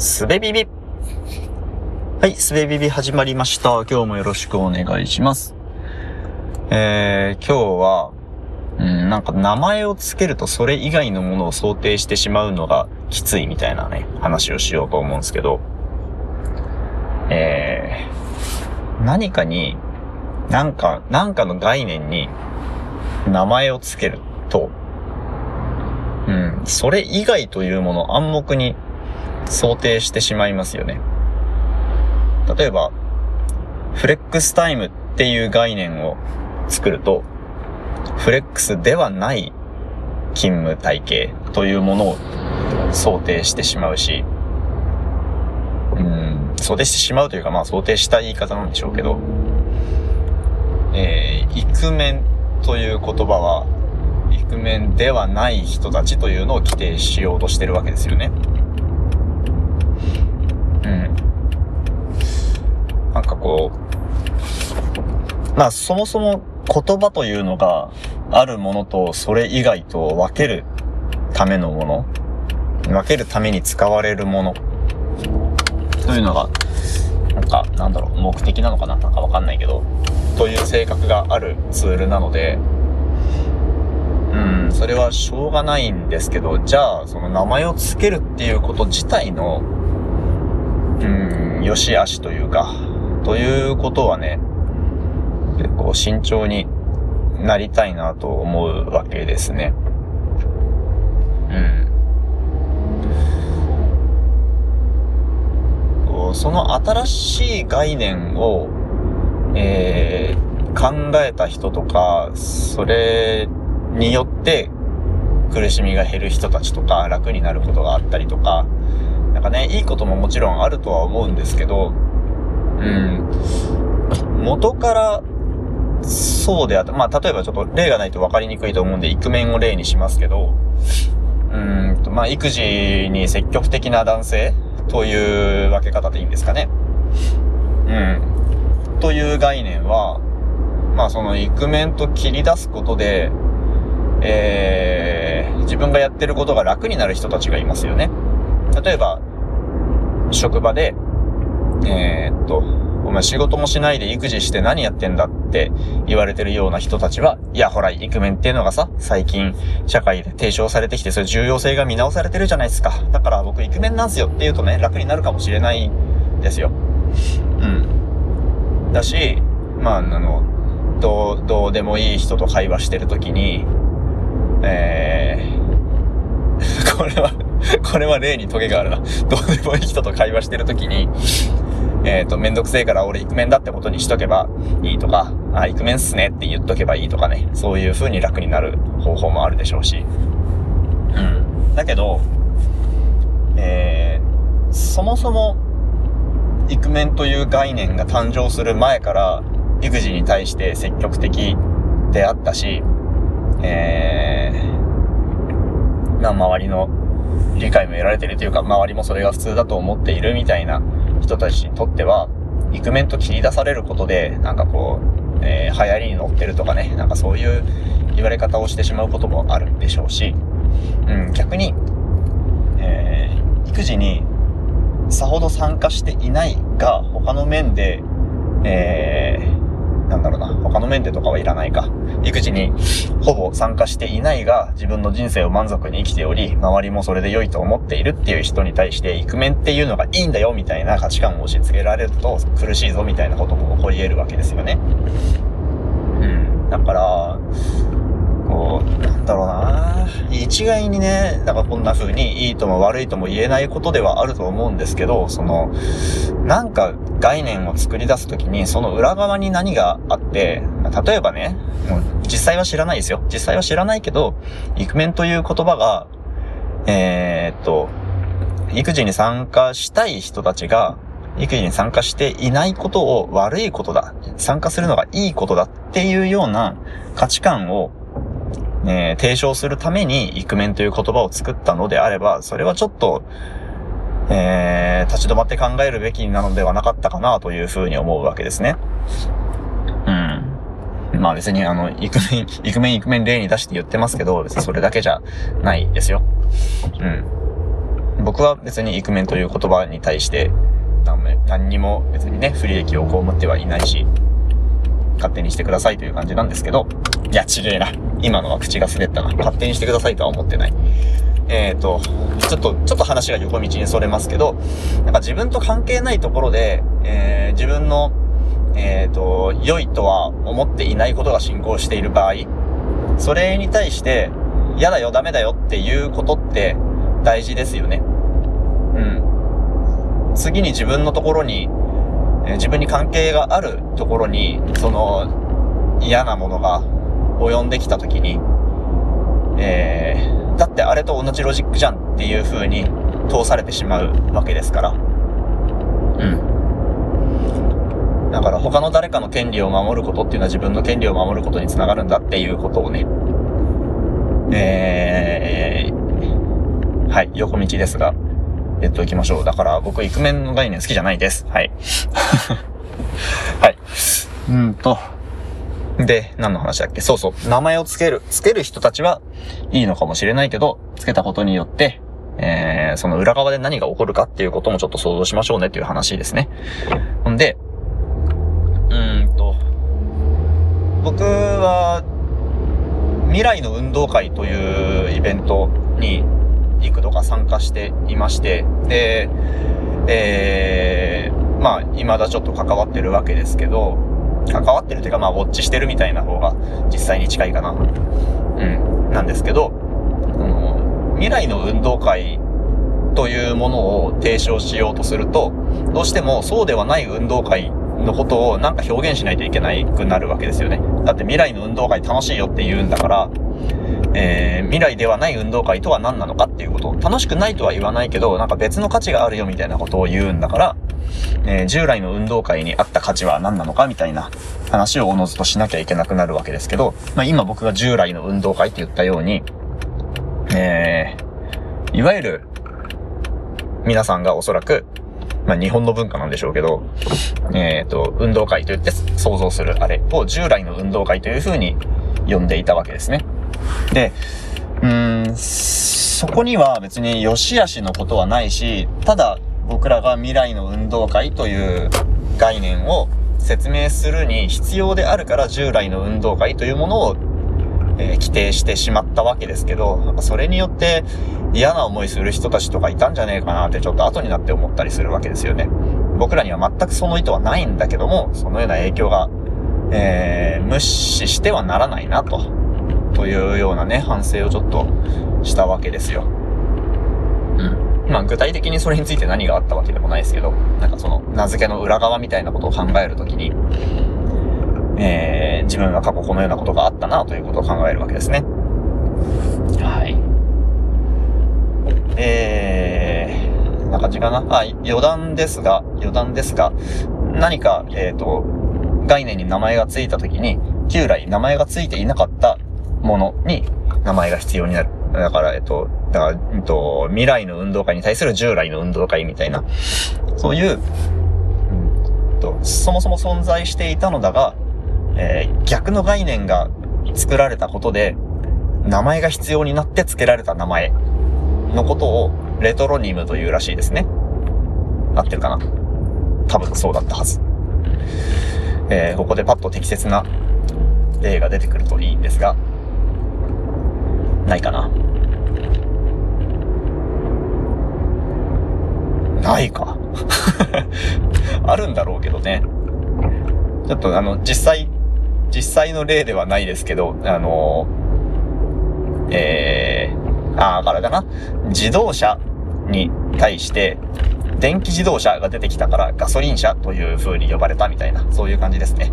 すべビビはい、すべビビ始まりました。今日もよろしくお願いします。えー、今日は、うん、なんか名前を付けるとそれ以外のものを想定してしまうのがきついみたいなね、話をしようと思うんですけど、えー、何かに、なんか、なんかの概念に名前を付けると、うん、それ以外というもの暗黙に想定してしまいますよね。例えば、フレックスタイムっていう概念を作ると、フレックスではない勤務体系というものを想定してしまうし、うん、想定してしまうというか、まあ想定した言い方なんでしょうけど、えー、イクメンという言葉は、イクメンではない人たちというのを規定しようとしてるわけですよね。うん。なんかこう、まあそもそも言葉というのがあるものとそれ以外と分けるためのもの、分けるために使われるものというのが、なんか、なんだろう、目的なのかななんかわかんないけど、という性格があるツールなので、うん、それはしょうがないんですけど、じゃあ、その名前を付けるっていうこと自体の、うん、良し悪しというか、ということはね、結構慎重になりたいなと思うわけですね。うん。こうその新しい概念を、えー、考えた人とか、それによって苦しみが減る人たちとか楽になることがあったりとか、なんかね、いいことももちろんあるとは思うんですけど、うん、元からそうであった。まあ、例えばちょっと例がないと分かりにくいと思うんで、イクメンを例にしますけど、うんと、まあ、育児に積極的な男性という分け方でいいんですかね。うん。という概念は、まあ、そのイクメンと切り出すことで、えー、自分がやってることが楽になる人たちがいますよね。例えば、職場で、えー、っと、お前仕事もしないで育児して何やってんだって言われてるような人たちは、いやほら、イクメンっていうのがさ、最近社会で提唱されてきて、それ重要性が見直されてるじゃないですか。だから僕イクメンなんすよって言うとね、楽になるかもしれないですよ。うん。だし、まあ、あの、どう、どうでもいい人と会話してるときに、えー、これは これは例にトゲがあるな。どうでもいい人と会話してるときに、えっ、ー、と、めんどくせえから俺イクメンだってことにしとけばいいとか、あ、イクメンっすねって言っとけばいいとかね、そういう風に楽になる方法もあるでしょうし。うん。だけど、えー、そもそも、イクメンという概念が誕生する前から、育児に対して積極的であったし、えー、まあ、周りの理解も得られてるというか、周りもそれが普通だと思っているみたいな人たちにとっては、イクメンと切り出されることで、なんかこう、えー、流行りに乗ってるとかね、なんかそういう言われ方をしてしまうこともあるでしょうし、うん、逆に、えー、育児にさほど参加していないが、他の面で、えー、なんだろうな、他のメンテとかはいらないか。育児にほぼ参加していないが、自分の人生を満足に生きており、周りもそれで良いと思っているっていう人に対して、イクメンっていうのがいいんだよみたいな価値観を押し付けられると苦しいぞみたいなことも起こり得るわけですよね。うん。だから、こう、なんだろうな一概にね、だからこんな風にいいとも悪いとも言えないことではあると思うんですけど、その、なんか概念を作り出すときに、その裏側に何があって、例えばね、もう実際は知らないですよ。実際は知らないけど、イクメンという言葉が、えー、っと、育児に参加したい人たちが、育児に参加していないことを悪いことだ。参加するのがいいことだっていうような価値観をえー、提唱するためにイクメンという言葉を作ったのであれば、それはちょっと、えー、立ち止まって考えるべきなのではなかったかなというふうに思うわけですね。うん。まあ別にあの、イクメン、イクメン、イクメン例に出して言ってますけど、別にそれだけじゃないですよ。うん。僕は別にイクメンという言葉に対して何にも別にね、不利益を被ってはいないし、勝手にしてくださいという感じなんですけど、いや、ちげえな。今のは口が滑ったな。勝手にしてくださいとは思ってない。えっ、ー、と、ちょっと、ちょっと話が横道にそれますけど、なんか自分と関係ないところで、えー、自分の、えっ、ー、と、良いとは思っていないことが進行している場合、それに対して、嫌だよ、ダメだよっていうことって大事ですよね。うん。次に自分のところに、え自分に関係があるところに、その嫌なものが及んできたときに、えー、だってあれと同じロジックじゃんっていう風に通されてしまうわけですから。うん。だから他の誰かの権利を守ることっていうのは自分の権利を守ることにつながるんだっていうことをね、えー、はい、横道ですが、言っておきましょう。だから僕、イクメンの概念好きじゃないです。はい。はい。うんと。で、何の話だっけ？そうそう。名前を付ける。付ける人たちはいいのかもしれないけど、付けたことによって、えー、その裏側で何が起こるかっていうこともちょっと想像しましょうねっていう話ですね。ほんで、うーんと、僕は、未来の運動会というイベントに幾度か参加していまして、で、えー、まあ、未だちょっと関わってるわけですけど、関わってるというか、まあ、ウォッチしてるみたいな方が実際に近いかな。うん。なんですけど、あの、未来の運動会というものを提唱しようとすると、どうしてもそうではない運動会のことをなんか表現しないといけないくなるわけですよね。だって未来の運動会楽しいよって言うんだから、えー、未来ではない運動会とは何なのかっていうことを、楽しくないとは言わないけど、なんか別の価値があるよみたいなことを言うんだから、えー、従来の運動会にあった価値は何なのかみたいな話をおのずとしなきゃいけなくなるわけですけど、まあ今僕が従来の運動会って言ったように、えー、いわゆる、皆さんがおそらく、まあ日本の文化なんでしょうけど、えっ、ー、と、運動会と言って想像するあれを従来の運動会という風に呼んでいたわけですね。で、うーん、そこには別に良し悪しのことはないし、ただ僕らが未来の運動会という概念を説明するに必要であるから従来の運動会というものを、えー、規定してしまったわけですけど、それによって嫌な思いする人たちとかいたんじゃねえかなってちょっと後になって思ったりするわけですよね。僕らには全くその意図はないんだけども、そのような影響が、えー、無視してはならないなと。というようなね、反省をちょっとしたわけですよ。うん。まあ具体的にそれについて何があったわけでもないですけど、なんかその名付けの裏側みたいなことを考えるときに、えー、自分は過去このようなことがあったなということを考えるわけですね。はい。えー、な感じかな。あ、余談ですが、余談ですが、何か、えっ、ー、と、概念に名前がついたときに、旧来名前がついていなかったものに名前が必要になる。だから、えっと、だから、えっと、未来の運動会に対する従来の運動会みたいな、そういう、うんと、そもそも存在していたのだが、えー、逆の概念が作られたことで、名前が必要になって付けられた名前のことをレトロニムというらしいですね。合ってるかな多分そうだったはず。えー、ここでパッと適切な例が出てくるといいんですが、ないかなないか。あるんだろうけどね。ちょっとあの、実際、実際の例ではないですけど、あの、えー、ああ、からだな。自動車に対して、電気自動車が出てきたからガソリン車という風に呼ばれたみたいな、そういう感じですね。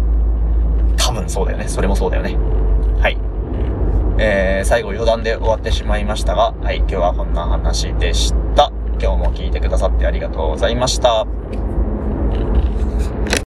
多分そうだよね。それもそうだよね。えー、最後余談で終わってしまいましたが、はい、今日はこんな話でした。今日も聞いてくださってありがとうございました。